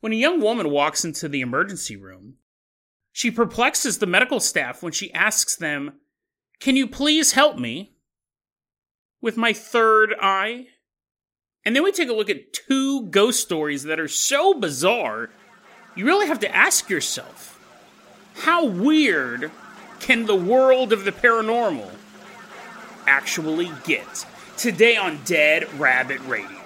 When a young woman walks into the emergency room, she perplexes the medical staff when she asks them, Can you please help me with my third eye? And then we take a look at two ghost stories that are so bizarre, you really have to ask yourself, how weird can the world of the paranormal actually get? Today on Dead Rabbit Radio.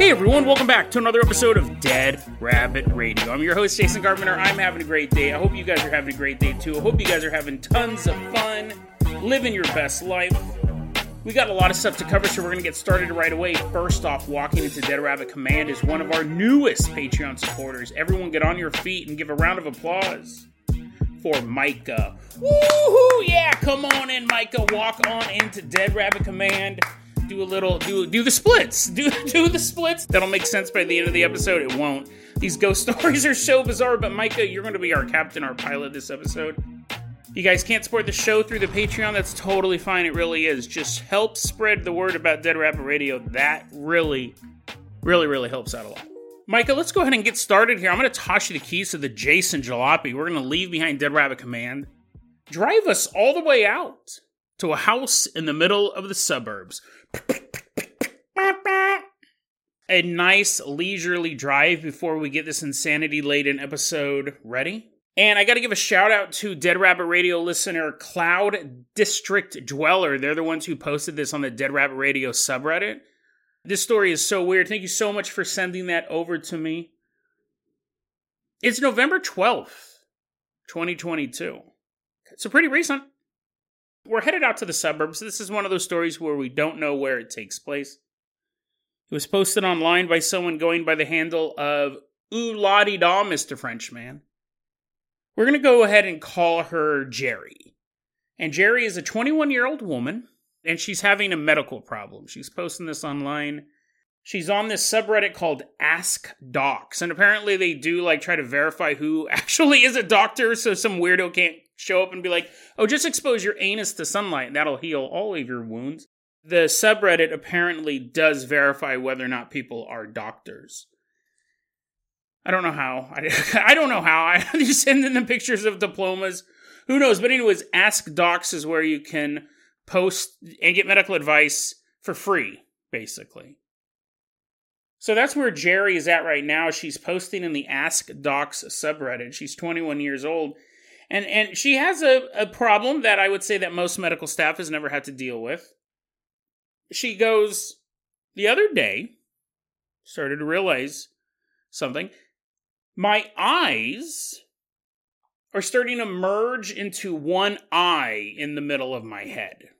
Hey everyone, welcome back to another episode of Dead Rabbit Radio. I'm your host, Jason Carpenter. I'm having a great day. I hope you guys are having a great day too. I hope you guys are having tons of fun, living your best life. We got a lot of stuff to cover, so we're going to get started right away. First off, walking into Dead Rabbit Command is one of our newest Patreon supporters. Everyone get on your feet and give a round of applause for Micah. Woohoo! Yeah, come on in, Micah. Walk on into Dead Rabbit Command do a little do do the splits. Do do the splits. That'll make sense by the end of the episode. It won't. These ghost stories are so bizarre but micah you're going to be our captain our pilot this episode. You guys can't support the show through the patreon. That's totally fine. It really is. Just help spread the word about dead rabbit radio. That really really really helps out a lot. Micah let's go ahead and get started here. I'm going to toss you the keys to the jason jalopy. We're going to leave behind dead rabbit command. Drive us all the way out to a house in the middle of the suburbs a nice leisurely drive before we get this insanity laden episode ready. And I got to give a shout out to Dead Rabbit Radio listener Cloud District Dweller. They're the ones who posted this on the Dead Rabbit Radio subreddit. This story is so weird. Thank you so much for sending that over to me. It's November 12th, 2022. So pretty recent. We're headed out to the suburbs. This is one of those stories where we don't know where it takes place. It was posted online by someone going by the handle of Ooh la di da, Mr. Frenchman. We're going to go ahead and call her Jerry. And Jerry is a 21 year old woman, and she's having a medical problem. She's posting this online. She's on this subreddit called Ask Docs, and apparently they do like try to verify who actually is a doctor, so some weirdo can't show up and be like, "Oh, just expose your anus to sunlight, that'll heal all of your wounds." the subreddit apparently does verify whether or not people are doctors. I don't know how. I, I don't know how. I just send in the pictures of diplomas. Who knows? But anyways, Ask Docs is where you can post and get medical advice for free, basically. So that's where Jerry is at right now. She's posting in the Ask Docs subreddit. She's 21 years old. And and she has a, a problem that I would say that most medical staff has never had to deal with she goes, The other day, started to realize something. My eyes are starting to merge into one eye in the middle of my head.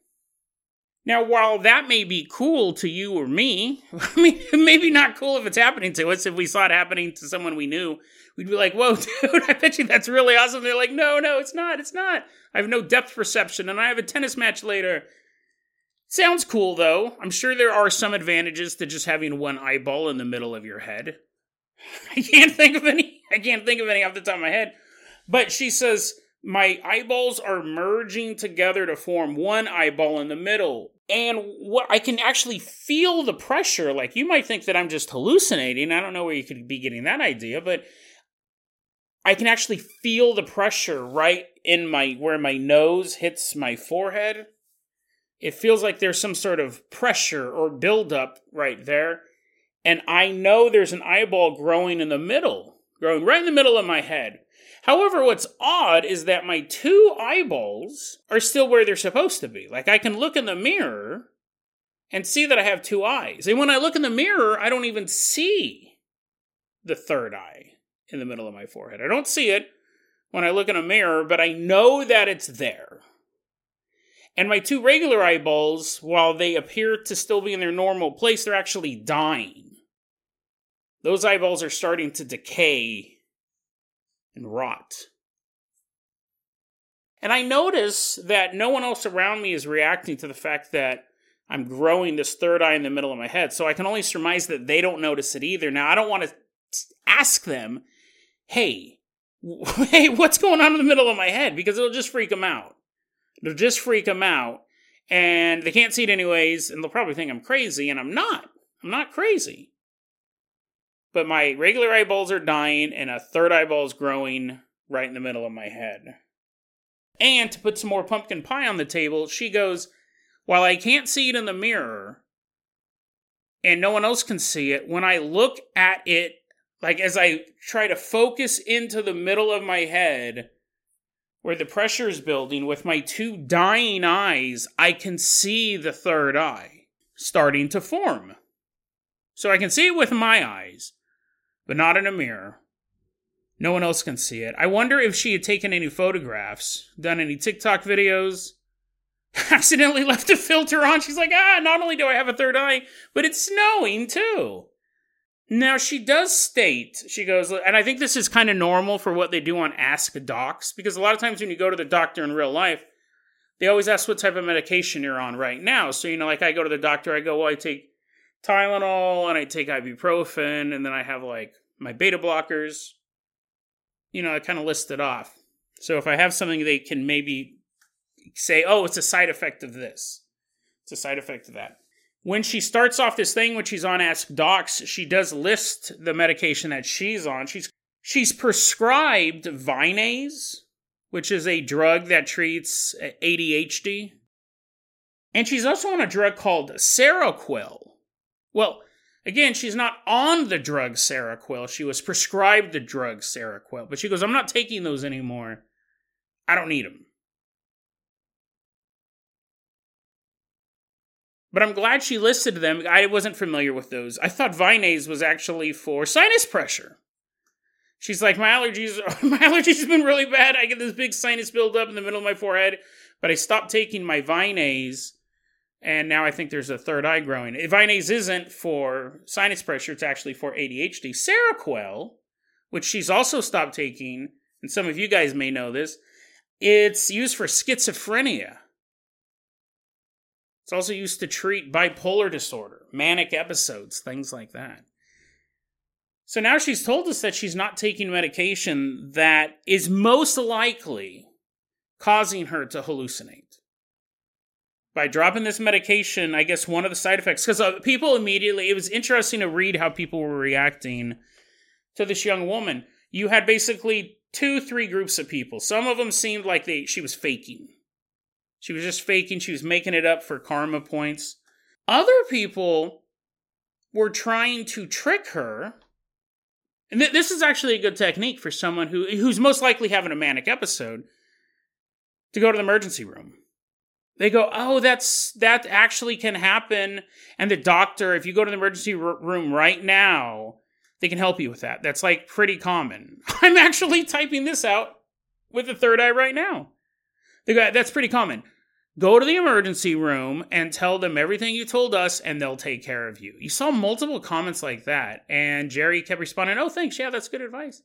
Now, while that may be cool to you or me, I mean, maybe not cool if it's happening to us. If we saw it happening to someone we knew, we'd be like, whoa, dude, I bet you that's really awesome. They're like, no, no, it's not. It's not. I have no depth perception and I have a tennis match later Sounds cool, though. I'm sure there are some advantages to just having one eyeball in the middle of your head. I can't think of any. I can't think of any off the top of my head. But she says, My eyeballs are merging together to form one eyeball in the middle. And what I can actually feel the pressure. Like you might think that I'm just hallucinating. I don't know where you could be getting that idea, but I can actually feel the pressure right in my where my nose hits my forehead it feels like there's some sort of pressure or buildup right there. And I know there's an eyeball growing in the middle, growing right in the middle of my head. However, what's odd is that my two eyeballs are still where they're supposed to be. Like I can look in the mirror and see that I have two eyes. And when I look in the mirror, I don't even see the third eye in the middle of my forehead. I don't see it when I look in a mirror, but I know that it's there. And my two regular eyeballs, while they appear to still be in their normal place, they're actually dying. Those eyeballs are starting to decay and rot. And I notice that no one else around me is reacting to the fact that I'm growing this third eye in the middle of my head. So I can only surmise that they don't notice it either. Now, I don't want to ask them, hey, hey, what's going on in the middle of my head? Because it'll just freak them out. It'll just freak them out. And they can't see it anyways, and they'll probably think I'm crazy, and I'm not. I'm not crazy. But my regular eyeballs are dying, and a third eyeball is growing right in the middle of my head. And to put some more pumpkin pie on the table, she goes, While I can't see it in the mirror, and no one else can see it, when I look at it, like as I try to focus into the middle of my head, where the pressure is building with my two dying eyes, I can see the third eye starting to form. So I can see it with my eyes, but not in a mirror. No one else can see it. I wonder if she had taken any photographs, done any TikTok videos, accidentally left a filter on. She's like, ah, not only do I have a third eye, but it's snowing too. Now, she does state, she goes, and I think this is kind of normal for what they do on Ask Docs, because a lot of times when you go to the doctor in real life, they always ask what type of medication you're on right now. So, you know, like I go to the doctor, I go, well, I take Tylenol and I take ibuprofen, and then I have like my beta blockers. You know, I kind of list it off. So if I have something, they can maybe say, oh, it's a side effect of this, it's a side effect of that when she starts off this thing when she's on Ask Docs, she does list the medication that she's on. She's she's prescribed Vyvanse, which is a drug that treats uh, ADHD. And she's also on a drug called Seroquel. Well, again, she's not on the drug Seroquel. She was prescribed the drug Seroquel. But she goes, I'm not taking those anymore. I don't need them. But I'm glad she listed them. I wasn't familiar with those. I thought Vyvanse was actually for sinus pressure. She's like, my allergies, my allergies have been really bad. I get this big sinus buildup in the middle of my forehead. But I stopped taking my Vyvanse, and now I think there's a third eye growing. Vyvanse isn't for sinus pressure; it's actually for ADHD. Seroquel, which she's also stopped taking, and some of you guys may know this, it's used for schizophrenia. It's also used to treat bipolar disorder, manic episodes, things like that. So now she's told us that she's not taking medication that is most likely causing her to hallucinate. By dropping this medication, I guess one of the side effects, because uh, people immediately, it was interesting to read how people were reacting to this young woman. You had basically two, three groups of people. Some of them seemed like they she was faking. She was just faking, she was making it up for karma points. Other people were trying to trick her. And th- this is actually a good technique for someone who who's most likely having a manic episode to go to the emergency room. They go, "Oh, that's that actually can happen." And the doctor, if you go to the emergency r- room right now, they can help you with that. That's like pretty common. I'm actually typing this out with the third eye right now. The guy, that's pretty common. Go to the emergency room and tell them everything you told us, and they'll take care of you. You saw multiple comments like that, and Jerry kept responding, "Oh, thanks. Yeah, that's good advice."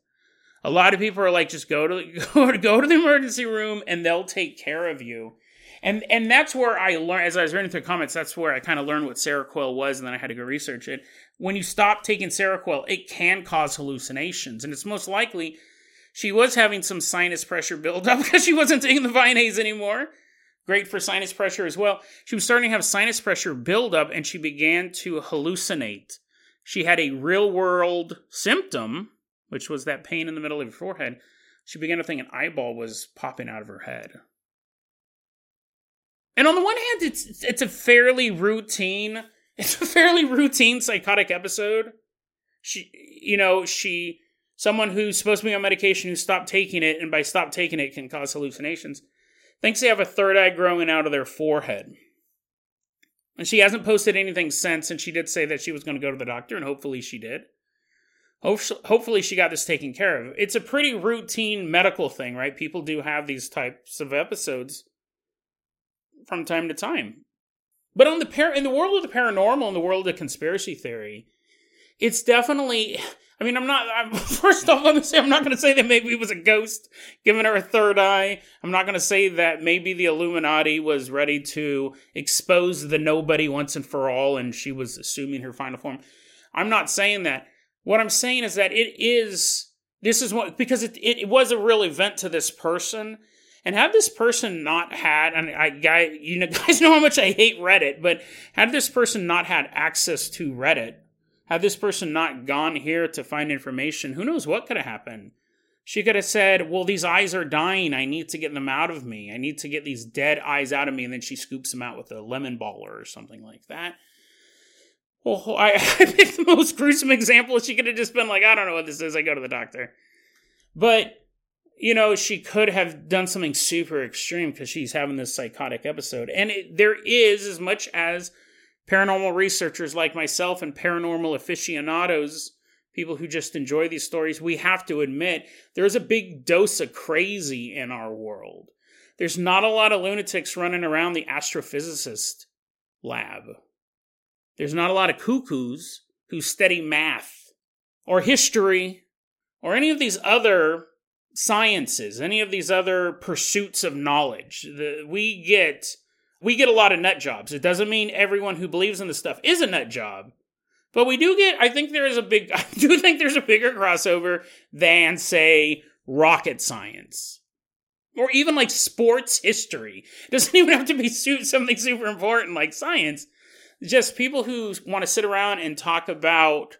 A lot of people are like, "Just go to go, to, go to the emergency room, and they'll take care of you." And and that's where I learned as I was reading through the comments. That's where I kind of learned what Seroquel was, and then I had to go research it. When you stop taking Seroquel, it can cause hallucinations, and it's most likely she was having some sinus pressure buildup because she wasn't taking the Vyvanse anymore. Great for sinus pressure as well. She was starting to have sinus pressure buildup and she began to hallucinate. She had a real world symptom, which was that pain in the middle of her forehead. She began to think an eyeball was popping out of her head. And on the one hand, it's it's a fairly routine, it's a fairly routine psychotic episode. She, you know, she Someone who's supposed to be on medication who stopped taking it, and by stop taking it can cause hallucinations, thinks they have a third eye growing out of their forehead. And she hasn't posted anything since, and she did say that she was going to go to the doctor, and hopefully she did. Hopefully she got this taken care of. It's a pretty routine medical thing, right? People do have these types of episodes from time to time. But on the par- in the world of the paranormal, in the world of conspiracy theory, it's definitely. I mean, I'm not. I'm, first off, let me say I'm not going to say that maybe it was a ghost giving her a third eye. I'm not going to say that maybe the Illuminati was ready to expose the nobody once and for all, and she was assuming her final form. I'm not saying that. What I'm saying is that it is. This is what because it it, it was a real event to this person, and had this person not had, and I, you know, guys know how much I hate Reddit, but had this person not had access to Reddit, had this person not gone here to find information, who knows what could have happened? She could have said, Well, these eyes are dying. I need to get them out of me. I need to get these dead eyes out of me. And then she scoops them out with a lemon baller or something like that. Well, I, I picked the most gruesome example. She could have just been like, I don't know what this is. I go to the doctor. But you know, she could have done something super extreme because she's having this psychotic episode. And it, there is, as much as paranormal researchers like myself and paranormal aficionados, people who just enjoy these stories, we have to admit there's a big dose of crazy in our world. There's not a lot of lunatics running around the astrophysicist lab. There's not a lot of cuckoos who study math or history or any of these other sciences, any of these other pursuits of knowledge. The, we get we get a lot of nut jobs. It doesn't mean everyone who believes in this stuff is a nut job. But we do get I think there is a big I do think there's a bigger crossover than say rocket science. Or even like sports history. It doesn't even have to be something super important like science. Just people who want to sit around and talk about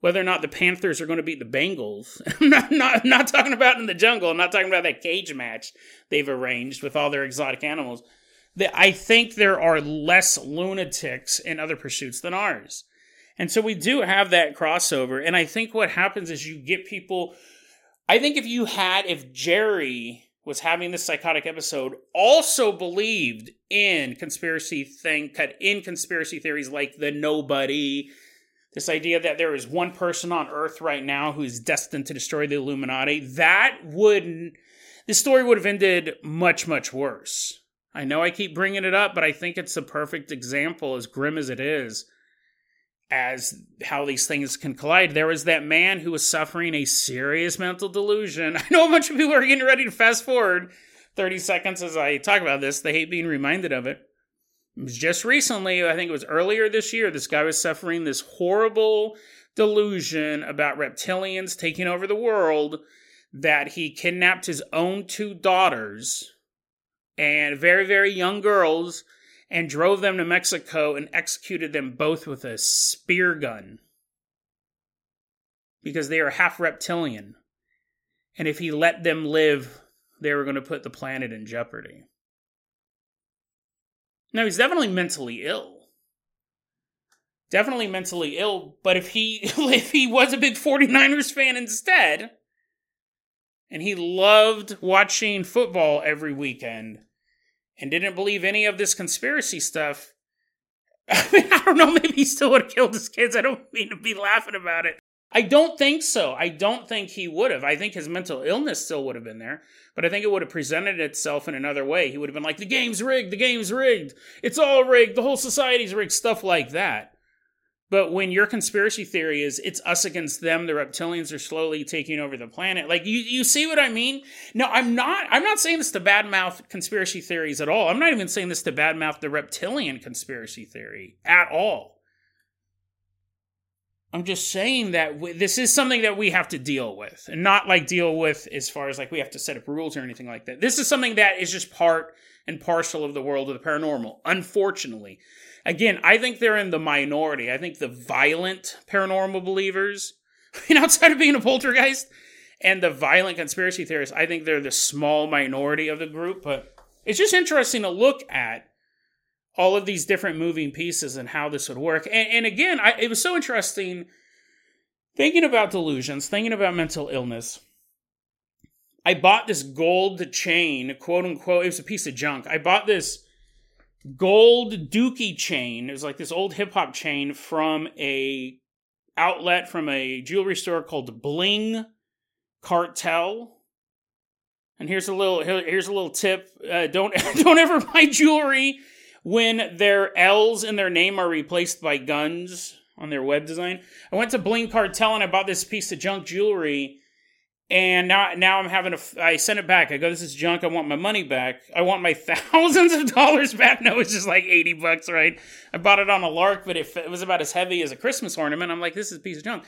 whether or not the Panthers are going to beat the Bengals. I'm not, not, not talking about in the jungle. I'm not talking about that cage match they've arranged with all their exotic animals. I think there are less lunatics in other pursuits than ours. And so we do have that crossover. And I think what happens is you get people. I think if you had, if Jerry was having this psychotic episode, also believed in conspiracy thing, cut in conspiracy theories like the nobody, this idea that there is one person on Earth right now who is destined to destroy the Illuminati, that would this story would have ended much, much worse. I know I keep bringing it up, but I think it's a perfect example, as grim as it is, as how these things can collide. There was that man who was suffering a serious mental delusion. I know a bunch of people are getting ready to fast forward 30 seconds as I talk about this. They hate being reminded of it. Just recently, I think it was earlier this year, this guy was suffering this horrible delusion about reptilians taking over the world that he kidnapped his own two daughters and very, very young girls and drove them to Mexico and executed them both with a spear gun because they are half reptilian. And if he let them live, they were going to put the planet in jeopardy. No, he's definitely mentally ill. Definitely mentally ill, but if he if he was a big 49ers fan instead, and he loved watching football every weekend and didn't believe any of this conspiracy stuff, I mean, I don't know, maybe he still would have killed his kids. I don't mean to be laughing about it. I don't think so. I don't think he would have. I think his mental illness still would have been there, but I think it would have presented itself in another way. He would have been like, the game's rigged, the game's rigged, it's all rigged, the whole society's rigged, stuff like that. But when your conspiracy theory is it's us against them, the reptilians are slowly taking over the planet. Like you, you see what I mean? No, I'm not. I'm not saying this to badmouth conspiracy theories at all. I'm not even saying this to badmouth the reptilian conspiracy theory at all. I'm just saying that this is something that we have to deal with, and not like deal with as far as like we have to set up rules or anything like that. This is something that is just part and parcel of the world of the paranormal. Unfortunately, again, I think they're in the minority. I think the violent paranormal believers, I mean, outside of being a poltergeist, and the violent conspiracy theorists, I think they're the small minority of the group. But it's just interesting to look at all of these different moving pieces and how this would work. And, and again, I, it was so interesting thinking about delusions, thinking about mental illness. I bought this gold chain, quote unquote. It was a piece of junk. I bought this gold dookie chain. It was like this old hip hop chain from a outlet from a jewelry store called Bling Cartel. And here's a little here's a little tip: uh, don't don't ever buy jewelry when their L's in their name are replaced by guns on their web design. I went to Bling Cartel and I bought this piece of junk jewelry, and now now I'm having a. I sent it back. I go, this is junk. I want my money back. I want my thousands of dollars back. No, it's just like eighty bucks, right? I bought it on a lark, but it, it was about as heavy as a Christmas ornament. I'm like, this is a piece of junk.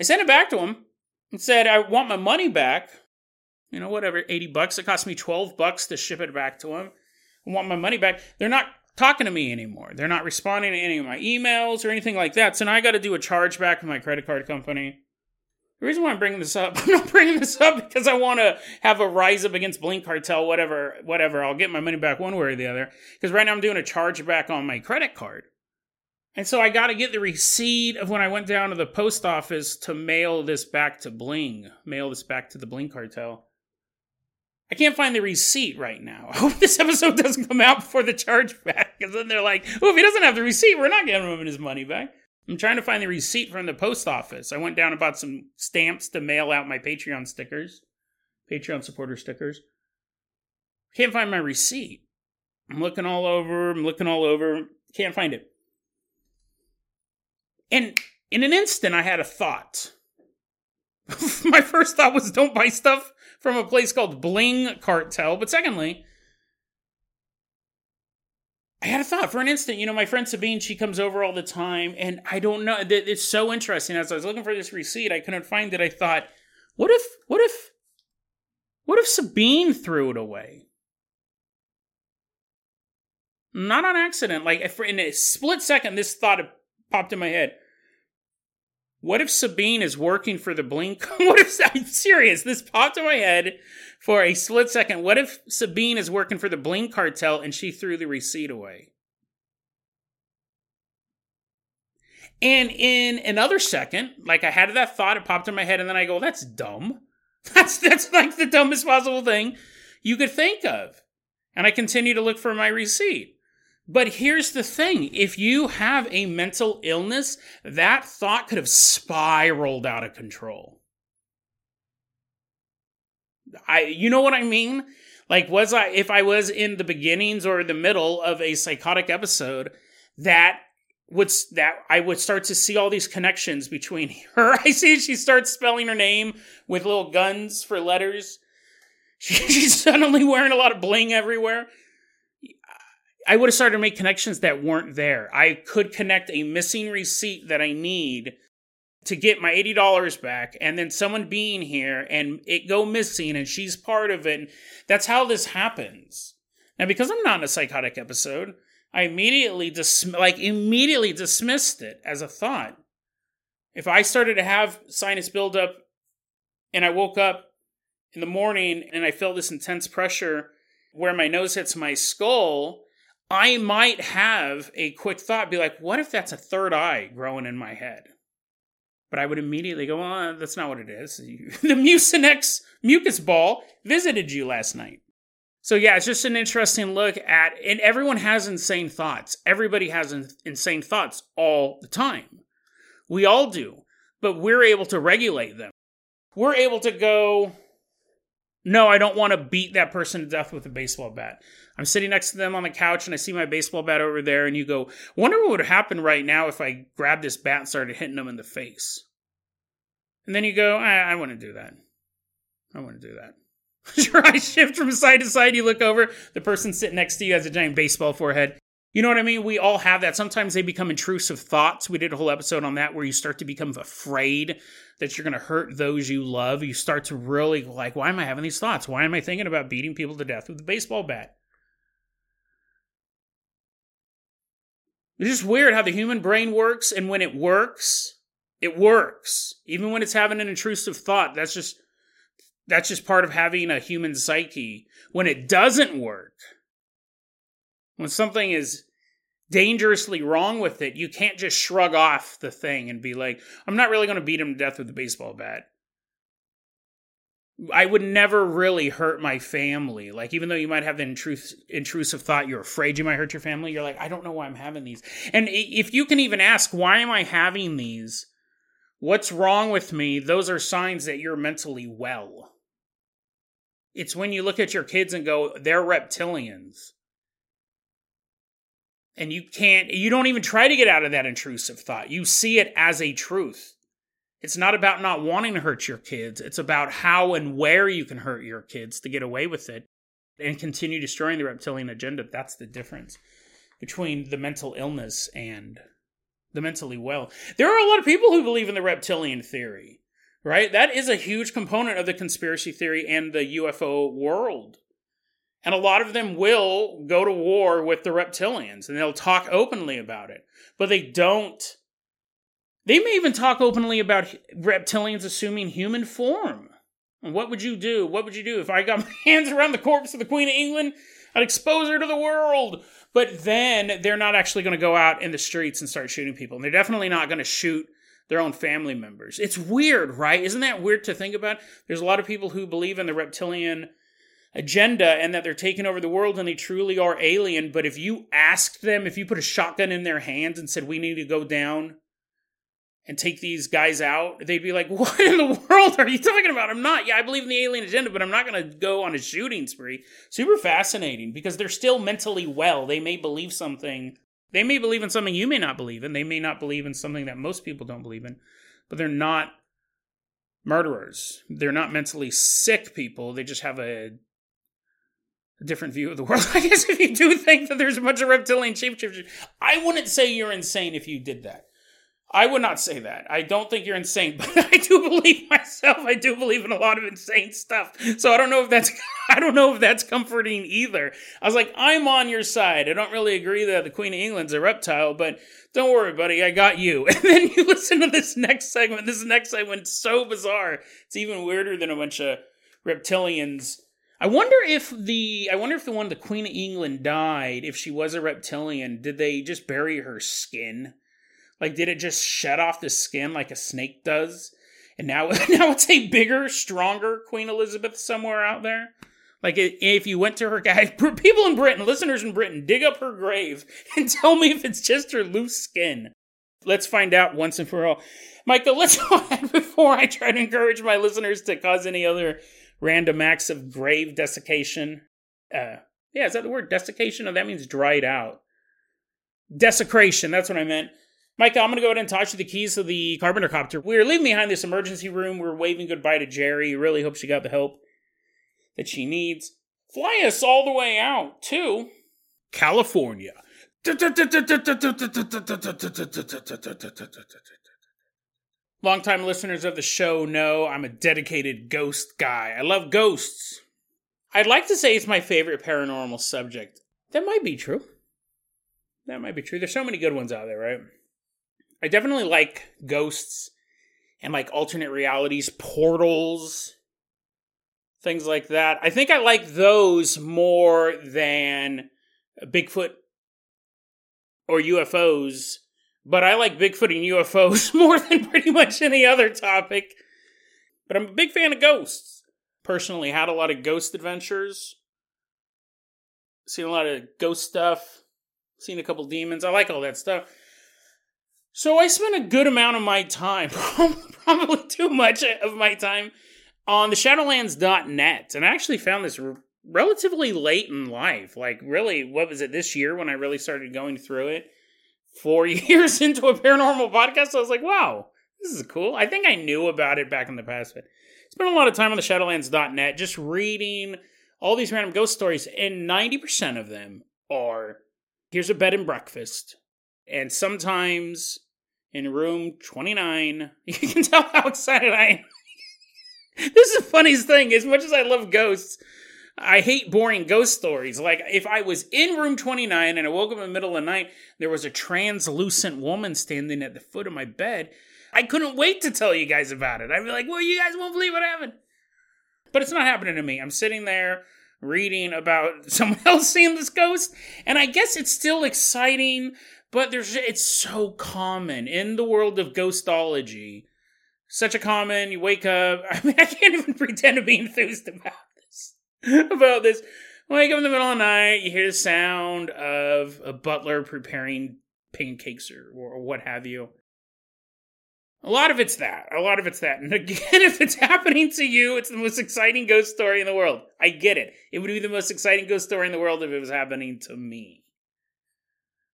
I sent it back to him and said, I want my money back you know, whatever, 80 bucks. It cost me 12 bucks to ship it back to them. I want my money back. They're not talking to me anymore. They're not responding to any of my emails or anything like that. So now I got to do a chargeback with my credit card company. The reason why I'm bringing this up, I'm not bringing this up because I want to have a rise up against Bling Cartel, whatever, whatever. I'll get my money back one way or the other. Because right now I'm doing a chargeback on my credit card. And so I got to get the receipt of when I went down to the post office to mail this back to Bling, mail this back to the Bling Cartel. I can't find the receipt right now. I hope this episode doesn't come out before the chargeback, because then they're like, oh, if he doesn't have the receipt, we're not giving him his money back. I'm trying to find the receipt from the post office. I went down and bought some stamps to mail out my Patreon stickers, Patreon supporter stickers. Can't find my receipt. I'm looking all over, I'm looking all over, can't find it. And in an instant, I had a thought. my first thought was don't buy stuff from a place called Bling Cartel. But secondly, I had a thought for an instant. You know, my friend Sabine, she comes over all the time, and I don't know. It's so interesting. As I was looking for this receipt, I couldn't find it. I thought, what if, what if, what if Sabine threw it away? Not on accident. Like, in a split second, this thought popped in my head. What if Sabine is working for the Bling? what if I'm serious? This popped in my head for a split second. What if Sabine is working for the Bling cartel and she threw the receipt away? And in another second, like I had that thought, it popped in my head, and then I go, "That's dumb. That's that's like the dumbest possible thing you could think of." And I continue to look for my receipt. But here's the thing if you have a mental illness, that thought could have spiraled out of control. I you know what I mean? Like was I if I was in the beginnings or the middle of a psychotic episode that would that I would start to see all these connections between her. I see she starts spelling her name with little guns for letters. she's suddenly wearing a lot of bling everywhere. I would have started to make connections that weren't there. I could connect a missing receipt that I need to get my $80 back and then someone being here and it go missing and she's part of it. And That's how this happens. Now, because I'm not in a psychotic episode, I immediately dis- like immediately dismissed it as a thought. If I started to have sinus buildup and I woke up in the morning and I felt this intense pressure where my nose hits my skull, I might have a quick thought, be like, what if that's a third eye growing in my head? But I would immediately go, oh, that's not what it is. the Mucinex mucus ball visited you last night. So yeah, it's just an interesting look at, and everyone has insane thoughts. Everybody has insane thoughts all the time. We all do, but we're able to regulate them. We're able to go, no, I don't want to beat that person to death with a baseball bat. I'm sitting next to them on the couch and I see my baseball bat over there, and you go, wonder what would happen right now if I grabbed this bat and started hitting them in the face. And then you go, I, I want to do that. I want to do that. Your eyes shift from side to side. You look over, the person sitting next to you has a giant baseball forehead. You know what I mean? We all have that. Sometimes they become intrusive thoughts. We did a whole episode on that where you start to become afraid that you're going to hurt those you love. You start to really like, why am I having these thoughts? Why am I thinking about beating people to death with a baseball bat? It's just weird how the human brain works, and when it works, it works. Even when it's having an intrusive thought, that's just that's just part of having a human psyche. When it doesn't work, when something is dangerously wrong with it, you can't just shrug off the thing and be like, I'm not really going to beat him to death with a baseball bat. I would never really hurt my family. Like, even though you might have the intrus- intrusive thought, you're afraid you might hurt your family, you're like, I don't know why I'm having these. And if you can even ask, why am I having these? What's wrong with me? Those are signs that you're mentally well. It's when you look at your kids and go, they're reptilians. And you can't, you don't even try to get out of that intrusive thought. You see it as a truth. It's not about not wanting to hurt your kids. It's about how and where you can hurt your kids to get away with it and continue destroying the reptilian agenda. That's the difference between the mental illness and the mentally well. There are a lot of people who believe in the reptilian theory, right? That is a huge component of the conspiracy theory and the UFO world. And a lot of them will go to war with the reptilians and they'll talk openly about it. But they don't. They may even talk openly about reptilians assuming human form. And what would you do? What would you do if I got my hands around the corpse of the Queen of England? I'd expose her to the world. But then they're not actually going to go out in the streets and start shooting people. And they're definitely not going to shoot their own family members. It's weird, right? Isn't that weird to think about? There's a lot of people who believe in the reptilian agenda and that they're taking over the world and they truly are alien. But if you asked them, if you put a shotgun in their hands and said, we need to go down and take these guys out, they'd be like, What in the world are you talking about? I'm not. Yeah, I believe in the alien agenda, but I'm not going to go on a shooting spree. Super fascinating because they're still mentally well. They may believe something. They may believe in something you may not believe in. They may not believe in something that most people don't believe in, but they're not murderers. They're not mentally sick people. They just have a, a different view of the world. I guess if you do think that there's a bunch of reptilian shapeshifters, I wouldn't say you're insane if you did that. I would not say that. I don't think you're insane, but I do believe myself. I do believe in a lot of insane stuff. So I don't know if that's I don't know if that's comforting either. I was like, I'm on your side. I don't really agree that the Queen of England's a reptile, but don't worry, buddy, I got you. And then you listen to this next segment. This next segment's so bizarre. It's even weirder than a bunch of reptilians. I wonder if the I wonder if the one the Queen of England died, if she was a reptilian, did they just bury her skin? Like, did it just shed off the skin like a snake does? And now, now it's a bigger, stronger Queen Elizabeth somewhere out there. Like, if you went to her guy, people in Britain, listeners in Britain, dig up her grave and tell me if it's just her loose skin. Let's find out once and for all. Micah, let's go ahead before I try to encourage my listeners to cause any other random acts of grave desiccation. Uh, yeah, is that the word desiccation? Or that means dried out. Desecration, that's what I meant. Micah, I'm going to go ahead and toss you the keys to the Carpenter Copter. We're leaving behind this emergency room. We're waving goodbye to Jerry. Really hope she got the help that she needs. Fly us all the way out to California. Longtime listeners of the show know I'm a dedicated ghost guy. I love ghosts. I'd like to say it's my favorite paranormal subject. That might be true. That might be true. There's so many good ones out there, right? I definitely like ghosts and like alternate realities, portals, things like that. I think I like those more than Bigfoot or UFOs, but I like Bigfoot and UFOs more than pretty much any other topic. But I'm a big fan of ghosts. Personally, had a lot of ghost adventures. Seen a lot of ghost stuff. Seen a couple demons. I like all that stuff. So I spent a good amount of my time, probably too much of my time, on the Shadowlands.net. And I actually found this relatively late in life. Like, really, what was it this year when I really started going through it? Four years into a paranormal podcast, I was like, wow, this is cool. I think I knew about it back in the past, but spent a lot of time on the Shadowlands.net just reading all these random ghost stories, and 90% of them are here's a bed and breakfast. And sometimes in room 29. You can tell how excited I am. this is the funniest thing. As much as I love ghosts, I hate boring ghost stories. Like, if I was in room 29 and I woke up in the middle of the night, there was a translucent woman standing at the foot of my bed, I couldn't wait to tell you guys about it. I'd be like, well, you guys won't believe what happened. But it's not happening to me. I'm sitting there reading about someone else seeing this ghost, and I guess it's still exciting but there's it's so common in the world of ghostology. Such a common, you wake up. I mean, I can't even pretend to be enthused about. about this. Wake up in the middle of the night, you hear the sound of a butler preparing pancakes or, or what have you. A lot of it's that. A lot of it's that. And again, if it's happening to you, it's the most exciting ghost story in the world. I get it. It would be the most exciting ghost story in the world if it was happening to me.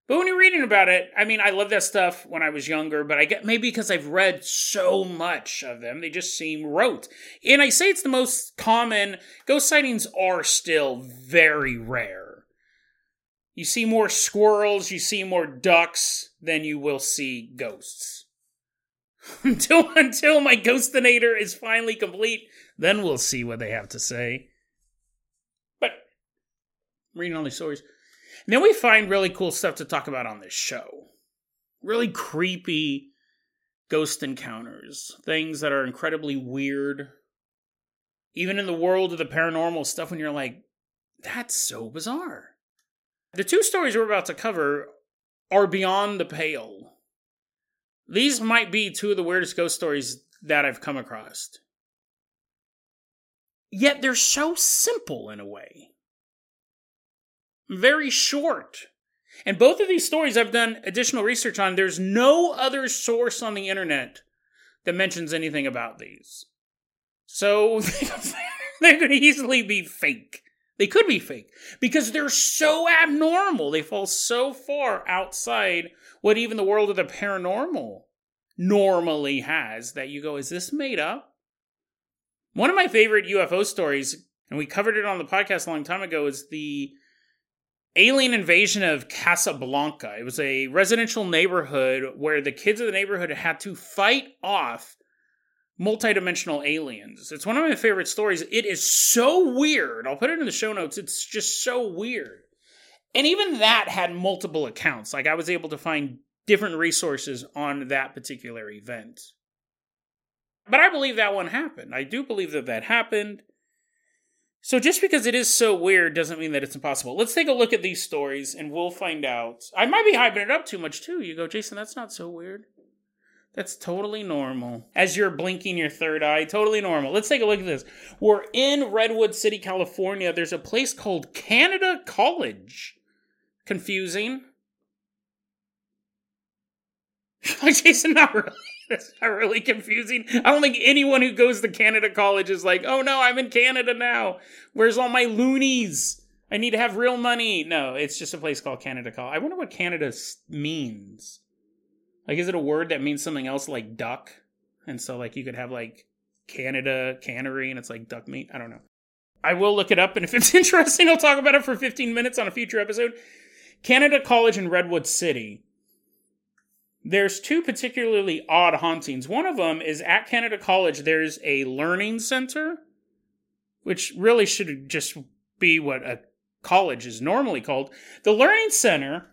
But when you're reading about it, I mean, I love that stuff when I was younger, but I get maybe because I've read so much of them, they just seem rote. And I say it's the most common. Ghost sightings are still very rare. You see more squirrels, you see more ducks than you will see ghosts. until until my ghostinator is finally complete, then we'll see what they have to say. But reading all these stories. And then we find really cool stuff to talk about on this show. Really creepy ghost encounters, things that are incredibly weird. Even in the world of the paranormal stuff, when you're like, that's so bizarre. The two stories we're about to cover are beyond the pale. These might be two of the weirdest ghost stories that I've come across. Yet they're so simple in a way very short. And both of these stories I've done additional research on. There's no other source on the internet that mentions anything about these. So they could easily be fake. They could be fake because they're so abnormal. They fall so far outside what even the world of the paranormal normally has that you go, is this made up? One of my favorite UFO stories, and we covered it on the podcast a long time ago, is the alien invasion of Casablanca. It was a residential neighborhood where the kids of the neighborhood had to fight off multidimensional aliens. It's one of my favorite stories. It is so weird. I'll put it in the show notes. It's just so weird. And even that had multiple accounts. Like I was able to find different resources on that particular event. But I believe that one happened. I do believe that that happened. So just because it is so weird doesn't mean that it's impossible. Let's take a look at these stories and we'll find out. I might be hyping it up too much too. You go, Jason, that's not so weird. That's totally normal. As you're blinking your third eye, totally normal. Let's take a look at this. We're in Redwood City, California. There's a place called Canada College. Confusing. Jason, not really. That's not really confusing. I don't think anyone who goes to Canada College is like, oh no, I'm in Canada now. Where's all my loonies? I need to have real money. No, it's just a place called Canada College. I wonder what Canada means. Like, is it a word that means something else like duck? And so, like, you could have like Canada cannery and it's like duck meat. I don't know. I will look it up, and if it's interesting, I'll talk about it for 15 minutes on a future episode. Canada College in Redwood City there's two particularly odd hauntings. One of them is at Canada College, there's a learning center, which really should just be what a college is normally called. The learning center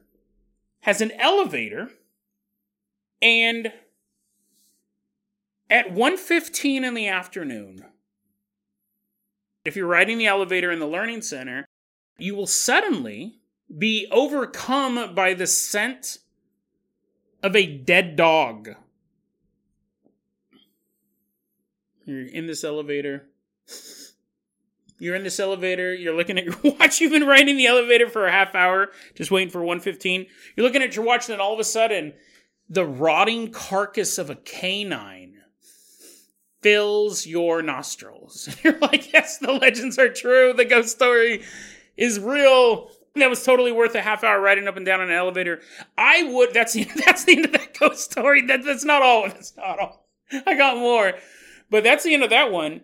has an elevator and at 1:15 in the afternoon if you're riding the elevator in the learning center you will suddenly be overcome by the scent of a dead dog. You're in this elevator. You're in this elevator. You're looking at your watch. You've been riding the elevator for a half hour, just waiting for 115. You're looking at your watch, and then all of a sudden, the rotting carcass of a canine fills your nostrils. You're like, yes, the legends are true. The ghost story is real that was totally worth a half hour riding up and down an elevator. I would. That's the that's the end of that ghost story. That that's not all. That's not all. I got more, but that's the end of that one.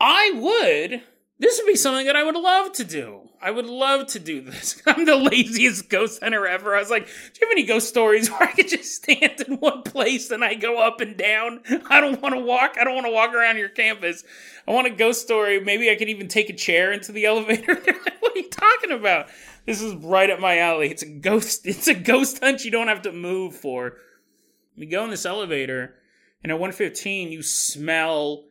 I would. This would be something that I would love to do. I would love to do this. I'm the laziest ghost hunter ever. I was like, do you have any ghost stories where I could just stand in one place and I go up and down? I don't want to walk. I don't want to walk around your campus. I want a ghost story. Maybe I could even take a chair into the elevator. what are you talking about? This is right up my alley. It's a ghost. It's a ghost hunt you don't have to move for. We go in this elevator, and at 115, you smell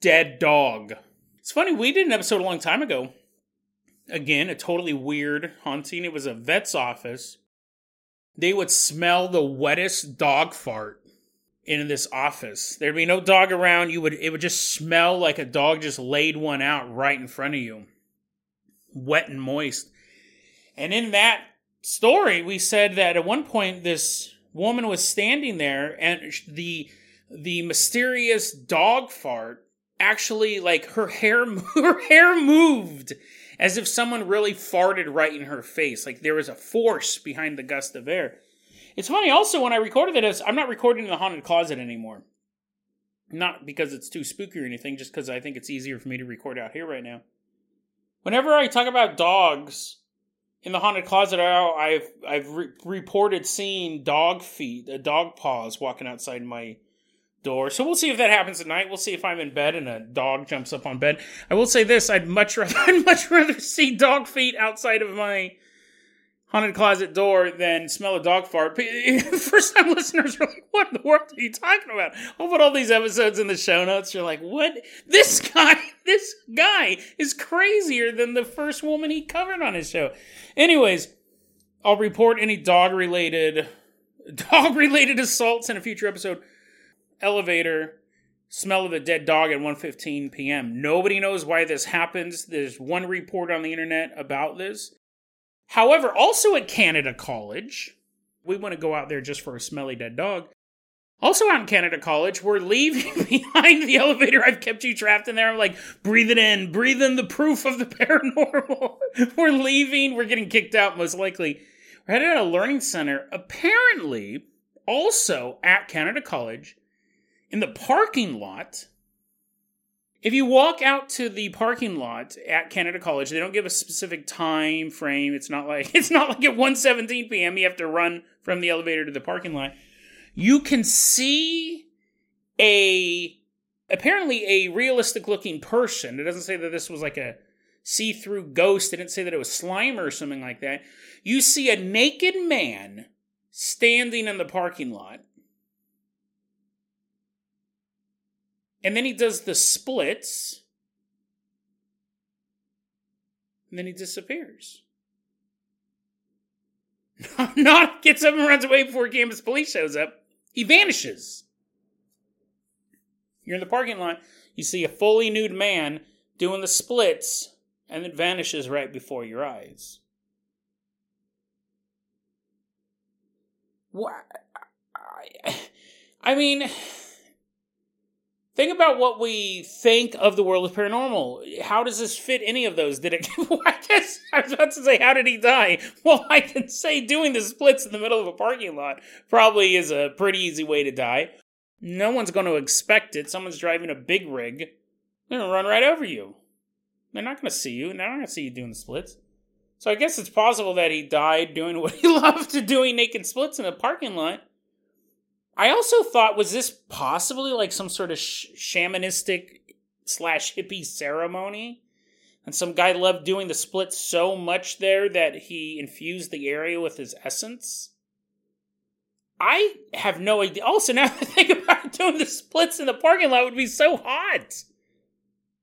dead dog. It's funny, we did an episode a long time ago. Again, a totally weird haunting. It was a vet's office. They would smell the wettest dog fart in this office. There'd be no dog around. You would it would just smell like a dog just laid one out right in front of you wet and moist. And in that story, we said that at one point this woman was standing there and the the mysterious dog fart actually like her hair her hair moved as if someone really farted right in her face. Like there was a force behind the gust of air. It's funny also when i recorded it i'm not recording in the haunted closet anymore. Not because it's too spooky or anything just because i think it's easier for me to record out here right now whenever i talk about dogs in the haunted closet i've i've re- reported seeing dog feet a dog paws walking outside my door. So we'll see if that happens tonight. We'll see if I'm in bed and a dog jumps up on bed. I will say this: I'd much rather I'd much rather see dog feet outside of my haunted closet door than smell a dog fart. First time listeners are like, "What in the world are you talking about?" I'll put all these episodes in the show notes. You're like, "What? This guy, this guy is crazier than the first woman he covered on his show." Anyways, I'll report any dog related dog related assaults in a future episode elevator, smell of the dead dog at 1:15 p.m. Nobody knows why this happens. There's one report on the internet about this. However, also at Canada College, we want to go out there just for a smelly dead dog. Also out in Canada College, we're leaving behind the elevator. I've kept you trapped in there. I'm like, breathe it in, breathe in the proof of the paranormal. we're leaving. We're getting kicked out, most likely. We're headed to a learning center. Apparently, also at Canada College, in the parking lot, if you walk out to the parking lot at Canada College, they don't give a specific time frame. It's not like it's not like at 1:17 p.m. you have to run from the elevator to the parking lot. You can see a apparently a realistic looking person. It doesn't say that this was like a see-through ghost. It didn't say that it was slime or something like that. You see a naked man standing in the parking lot And then he does the splits. And then he disappears. Not gets up and runs away before campus police shows up. He vanishes. You're in the parking lot. You see a fully nude man doing the splits and it vanishes right before your eyes. What? I mean, Think about what we think of the world of paranormal. How does this fit any of those? Did it? I guess I was about to say, how did he die? Well, I can say doing the splits in the middle of a parking lot probably is a pretty easy way to die. No one's going to expect it. Someone's driving a big rig. They're going to run right over you. They're not going to see you. They're not going to see you doing the splits. So I guess it's possible that he died doing what he loved, doing naked splits in a parking lot. I also thought, was this possibly like some sort of sh- shamanistic slash hippie ceremony? And some guy loved doing the splits so much there that he infused the area with his essence? I have no idea. Also, now I think about doing the splits in the parking lot would be so hot.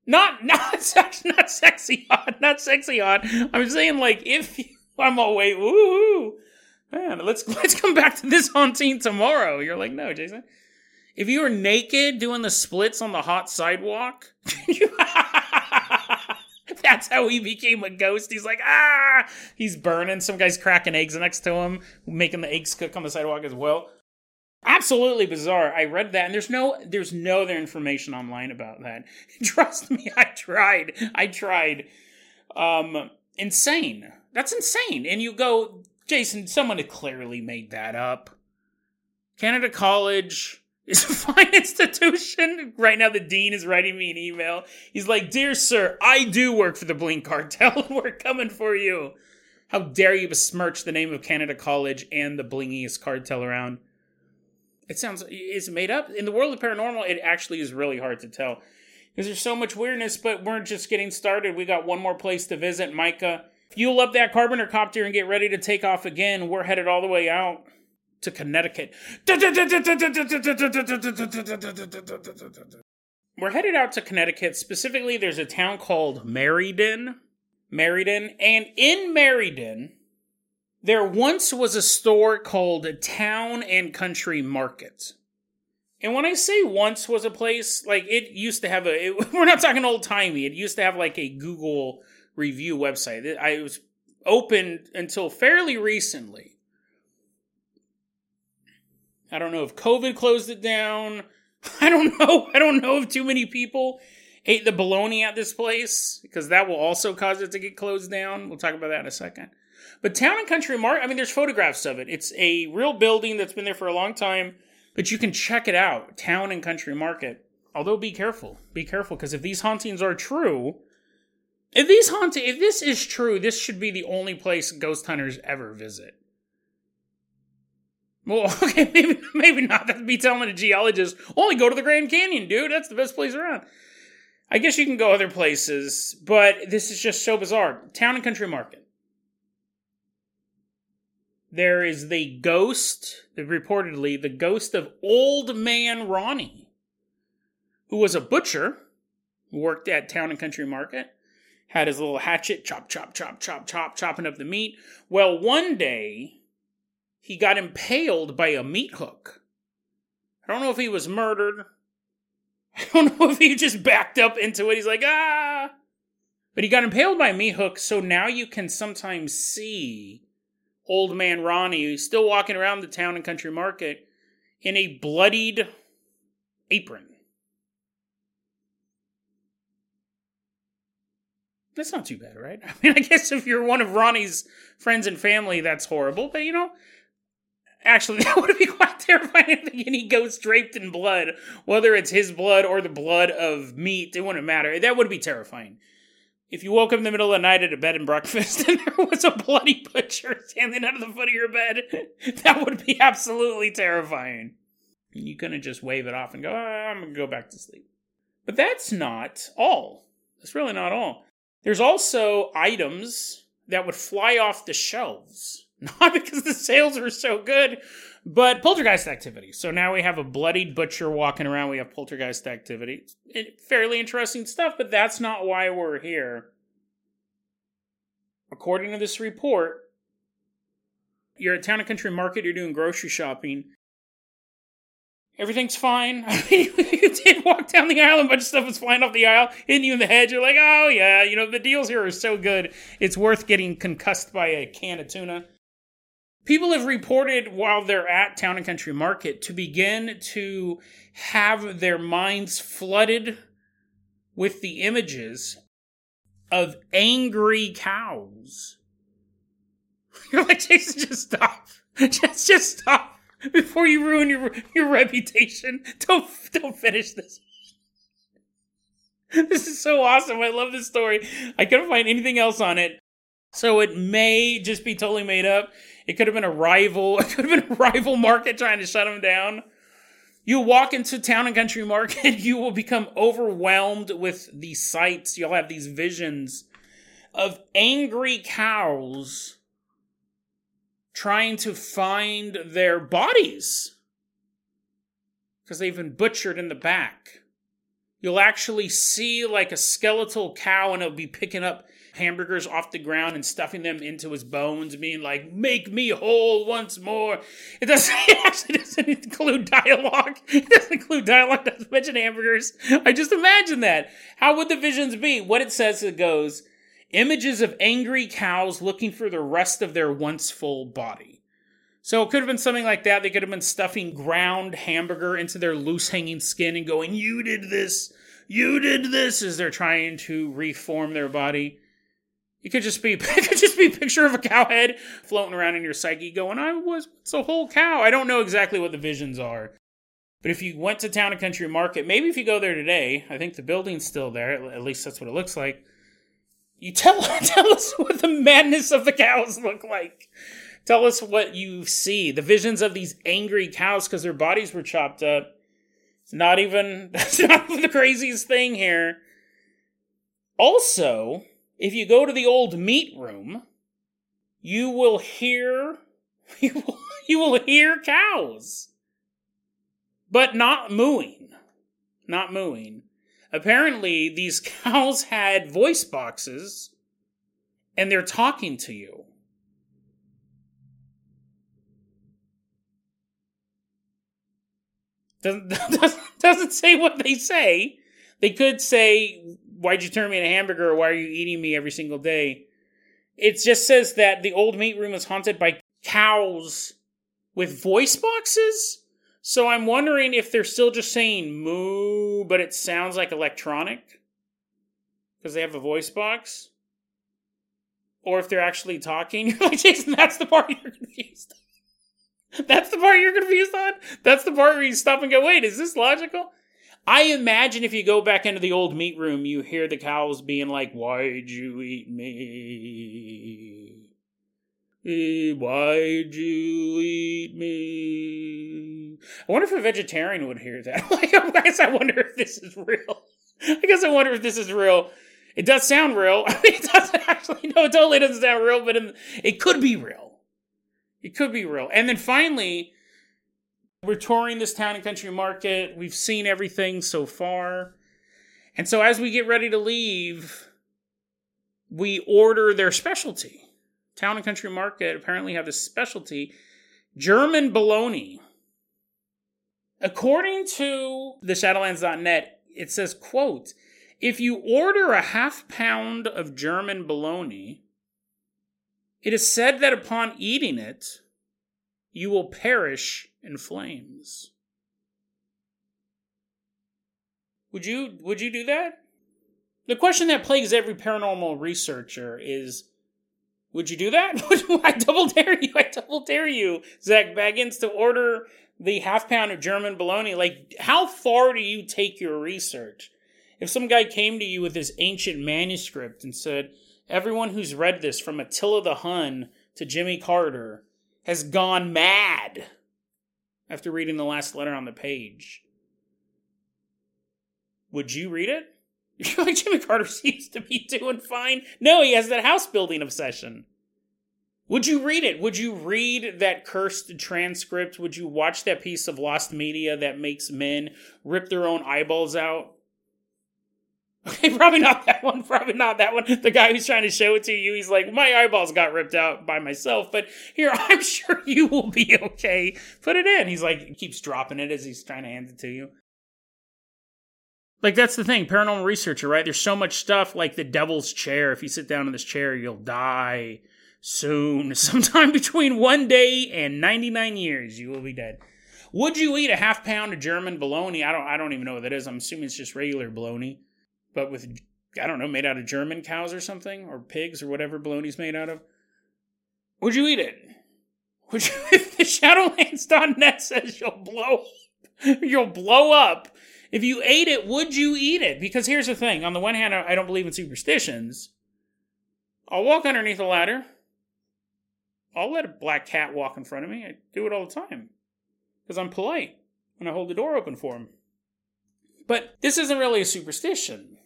Not not sex, not sexy hot, not sexy hot. I'm saying like if you, I'm wait, woohoo man, let's let's come back to this haunting tomorrow. You're like, no, Jason. If you were naked doing the splits on the hot sidewalk, that's how he became a ghost. He's like, ah, he's burning. Some guy's cracking eggs next to him, making the eggs cook on the sidewalk as well. Absolutely bizarre. I read that, and there's no there's no other information online about that. Trust me, I tried. I tried. Um, insane. That's insane. And you go, Jason, someone had clearly made that up. Canada College is a fine institution. Right now, the dean is writing me an email. He's like, Dear sir, I do work for the Bling Cartel. We're coming for you. How dare you besmirch the name of Canada College and the blingiest cartel around? It sounds, it's made up. In the world of paranormal, it actually is really hard to tell because there's so much weirdness, but we're just getting started. We got one more place to visit, Micah. Fuel up that carpenter copter and get ready to take off again. We're headed all the way out to Connecticut. We're headed out to Connecticut. Specifically, there's a town called Meriden. Meriden. And in Meriden, there once was a store called Town and Country Market. And when I say once was a place, like it used to have a, it, we're not talking old timey. It used to have like a Google review website. I was open until fairly recently. I don't know if COVID closed it down. I don't know. I don't know if too many people ate the bologna at this place because that will also cause it to get closed down. We'll talk about that in a second. But Town and Country Market, I mean, there's photographs of it. It's a real building that's been there for a long time, but you can check it out. Town and Country Market. Although, be careful. Be careful because if these hauntings are true, if these haunting, if this is true, this should be the only place ghost hunters ever visit. Well, okay, maybe maybe not. That'd be telling a geologist only go to the Grand Canyon, dude. That's the best place around. I guess you can go other places, but this is just so bizarre. Town and Country Market. There is the ghost, reportedly, the ghost of Old Man Ronnie, who was a butcher, worked at Town and Country Market, had his little hatchet, chop, chop, chop, chop, chop, chopping up the meat. Well, one day, he got impaled by a meat hook. I don't know if he was murdered. I don't know if he just backed up into it. He's like, ah. But he got impaled by a meat hook, so now you can sometimes see old man Ronnie still walking around the town and country market in a bloodied apron. That's not too bad, right? I mean, I guess if you're one of Ronnie's friends and family, that's horrible, but you know, actually, that would be quite terrifying if any ghost draped in blood, whether it's his blood or the blood of meat, it wouldn't matter. That would be terrifying. If you woke up in the middle of the night at a bed and breakfast and there was a bloody butcher standing out of the foot of your bed, that would be absolutely terrifying. You couldn't just wave it off and go, oh, I'm going to go back to sleep. But that's not all. That's really not all. There's also items that would fly off the shelves. Not because the sales were so good, but poltergeist activity. So now we have a bloodied butcher walking around. We have poltergeist activity. It, fairly interesting stuff, but that's not why we're here. According to this report, you're at Town and Country Market, you're doing grocery shopping. Everything's fine. You did walk down the aisle and a bunch of stuff was flying off the aisle, hitting you in the head. You're like, oh, yeah, you know, the deals here are so good. It's worth getting concussed by a can of tuna. People have reported while they're at Town and Country Market to begin to have their minds flooded with the images of angry cows. You're like, Jason, just stop. Just, just stop before you ruin your your reputation. Don't don't finish this. This is so awesome. I love this story. I couldn't find anything else on it. So it may just be totally made up. It could have been a rival. It could have been a rival market trying to shut them down. You walk into town and country market, you will become overwhelmed with these sights. You'll have these visions of angry cows trying to find their bodies because they've been butchered in the back. You'll actually see like a skeletal cow and it'll be picking up hamburgers off the ground and stuffing them into his bones, being like, "Make me whole once more." It doesn't. It actually doesn't include dialogue. It doesn't include dialogue. Doesn't mention hamburgers. I just imagine that. How would the visions be? What it says it goes: images of angry cows looking for the rest of their once full body. So it could have been something like that. They could have been stuffing ground hamburger into their loose hanging skin and going, You did this. You did this as they're trying to reform their body. It could just be it could just be a picture of a cow head floating around in your psyche going, I was it's a whole cow. I don't know exactly what the visions are. But if you went to town and country market, maybe if you go there today, I think the building's still there, at least that's what it looks like. You tell tell us what the madness of the cows look like. Tell us what you see. The visions of these angry cows because their bodies were chopped up. It's not even that's not the craziest thing here. Also, if you go to the old meat room, you will hear you will, you will hear cows. But not mooing. Not mooing. Apparently, these cows had voice boxes and they're talking to you. Doesn't, doesn't, say what they say. They could say, why'd you turn me into a hamburger why are you eating me every single day? It just says that the old meat room is haunted by cows with voice boxes. So I'm wondering if they're still just saying moo, but it sounds like electronic because they have a voice box. Or if they're actually talking. You're like, Jason, that's the part you're confused That's the part you're confused on? That's the part where you stop and go, wait, is this logical? I imagine if you go back into the old meat room, you hear the cows being like, Why'd you eat me? Why'd you eat me? I wonder if a vegetarian would hear that. like, I guess I wonder if this is real. I guess I wonder if this is real. It does sound real. It doesn't actually. No, it totally doesn't sound real, but it could be real. It could be real. And then finally, we're touring this town and country market. We've seen everything so far. And so as we get ready to leave, we order their specialty. Town and Country Market apparently have this specialty German bologna. According to the Shadowlands.net, it says, quote, if you order a half pound of German bologna, it is said that upon eating it, you will perish in flames. Would you would you do that? The question that plagues every paranormal researcher is would you do that? I double dare you. I double dare you, Zak Bagans, to order the half pound of German bologna. Like, how far do you take your research? If some guy came to you with this ancient manuscript and said, Everyone who's read this, from Attila the Hun to Jimmy Carter, has gone mad after reading the last letter on the page. Would you read it? You're like, Jimmy Carter seems to be doing fine. No, he has that house building obsession. Would you read it? Would you read that cursed transcript? Would you watch that piece of lost media that makes men rip their own eyeballs out? Okay, probably not that one. Probably not that one. The guy who's trying to show it to you, he's like, my eyeballs got ripped out by myself, but here, I'm sure you will be okay. Put it in. He's like, keeps dropping it as he's trying to hand it to you. Like that's the thing, paranormal researcher, right? There's so much stuff like the devil's chair. If you sit down in this chair, you'll die soon. Sometime between one day and 99 years, you will be dead. Would you eat a half pound of German bologna? I don't I don't even know what that is. I'm assuming it's just regular bologna, but with I don't know, made out of German cows or something or pigs or whatever bologna's made out of. Would you eat it? Would you if the Shadowlands.net says you'll blow you'll blow up if you ate it, would you eat it? Because here's the thing on the one hand, I don't believe in superstitions. I'll walk underneath a ladder. I'll let a black cat walk in front of me. I do it all the time because I'm polite when I hold the door open for him. But this isn't really a superstition.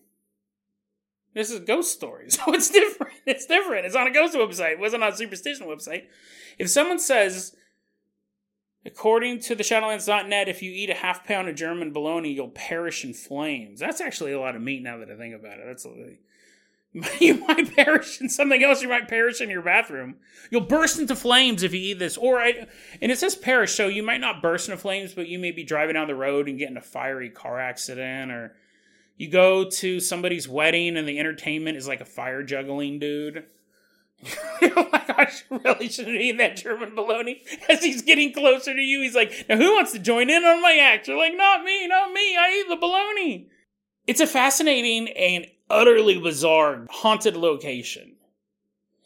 This is ghost stories. So it's different. It's different. It's on a ghost website. It wasn't on a superstition website. If someone says According to the Shadowlands.net, if you eat a half pound of German bologna, you'll perish in flames. That's actually a lot of meat now that I think about it. That's you might perish in something else. You might perish in your bathroom. You'll burst into flames if you eat this. Or, I, and it says perish, so you might not burst into flames, but you may be driving down the road and get in a fiery car accident. Or you go to somebody's wedding and the entertainment is like a fire juggling dude. oh my gosh, really shouldn't eat that German bologna. As he's getting closer to you, he's like, now who wants to join in on my act? You're like, not me, not me, I eat the bologna. It's a fascinating and utterly bizarre haunted location.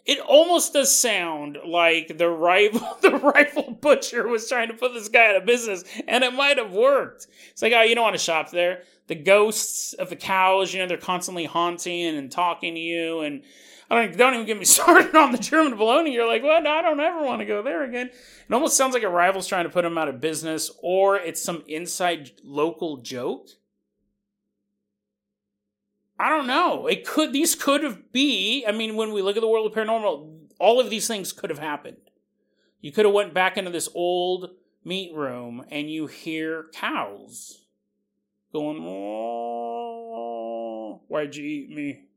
It almost does sound like the rival the rival butcher was trying to put this guy out of business, and it might have worked. It's like, oh, you don't want to shop there. The ghosts of the cows, you know, they're constantly haunting and talking to you, and I don't, don't even get me started on the German bologna. You're like, what? I don't ever want to go there again. It almost sounds like a rival's trying to put him out of business, or it's some inside local joke. I don't know. It could. These could have be. I mean, when we look at the world of paranormal, all of these things could have happened. You could have went back into this old meat room and you hear cows going, why'd you eat me?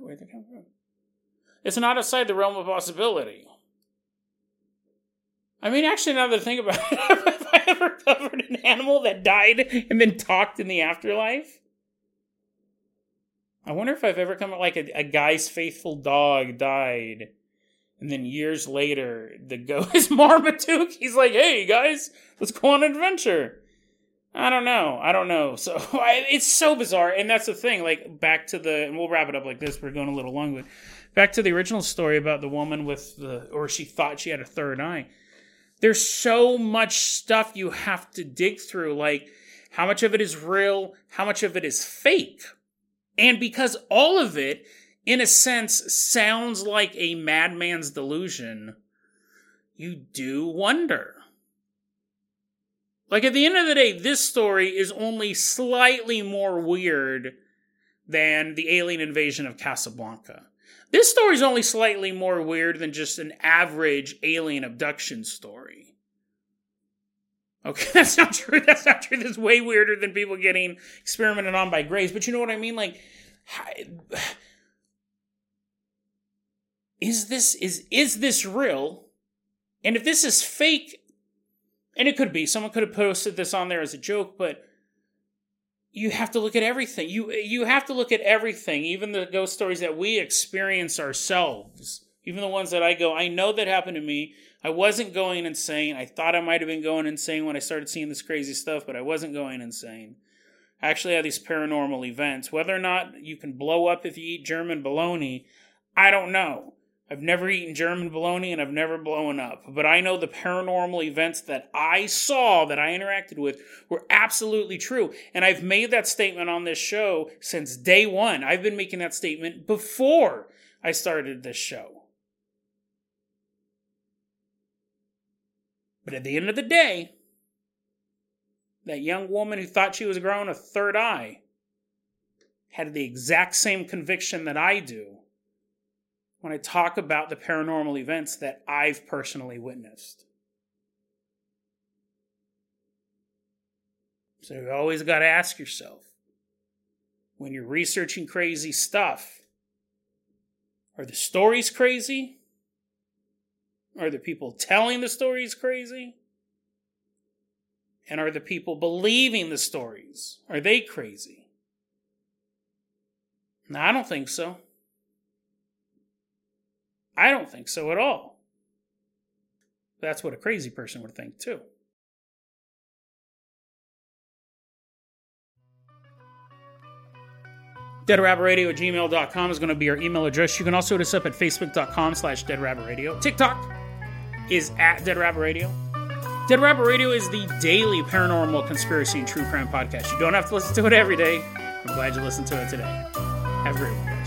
Where'd they come from? It's not outside the realm of possibility. I mean, actually, now that I think about it, have I ever covered an animal that died and then talked in the afterlife? I wonder if I've ever come like a, a guy's faithful dog died And then years later, the ghost Marmaduke. He's like, hey guys, let's go on an adventure. I don't know. I don't know. So it's so bizarre. And that's the thing. Like, back to the, and we'll wrap it up like this. We're going a little long, but back to the original story about the woman with the, or she thought she had a third eye. There's so much stuff you have to dig through. Like, how much of it is real? How much of it is fake? And because all of it in a sense, sounds like a madman's delusion, you do wonder. Like, at the end of the day, this story is only slightly more weird than the alien invasion of Casablanca. This story is only slightly more weird than just an average alien abduction story. Okay, that's not true. That's not true. That's way weirder than people getting experimented on by Greys. But you know what I mean? Like, is this is is this real? And if this is fake, and it could be, someone could have posted this on there as a joke, but you have to look at everything. You you have to look at everything, even the ghost stories that we experience ourselves. Even the ones that I go, I know that happened to me. I wasn't going insane. I thought I might have been going insane when I started seeing this crazy stuff, but I wasn't going insane. I actually had these paranormal events. Whether or not you can blow up if you eat German bologna, I don't know. I've never eaten German bologna and I've never blown up. But I know the paranormal events that I saw, that I interacted with, were absolutely true. And I've made that statement on this show since day one. I've been making that statement before I started this show. But at the end of the day, that young woman who thought she was growing a third eye had the exact same conviction that I do when I talk about the paranormal events that I've personally witnessed. So you always got to ask yourself when you're researching crazy stuff are the stories crazy? Are the people telling the stories crazy? And are the people believing the stories? Are they crazy? No, I don't think so. I don't think so at all. That's what a crazy person would think, too. deadrabbitradio at gmail.com is going to be our email address. You can also hit us up at facebook.com slash deadrabbitradio. TikTok is at Dead Rabbit Radio. Dead Rabbit Radio is the daily paranormal conspiracy and true crime podcast. You don't have to listen to it every day. I'm glad you listened to it today. Have a great one.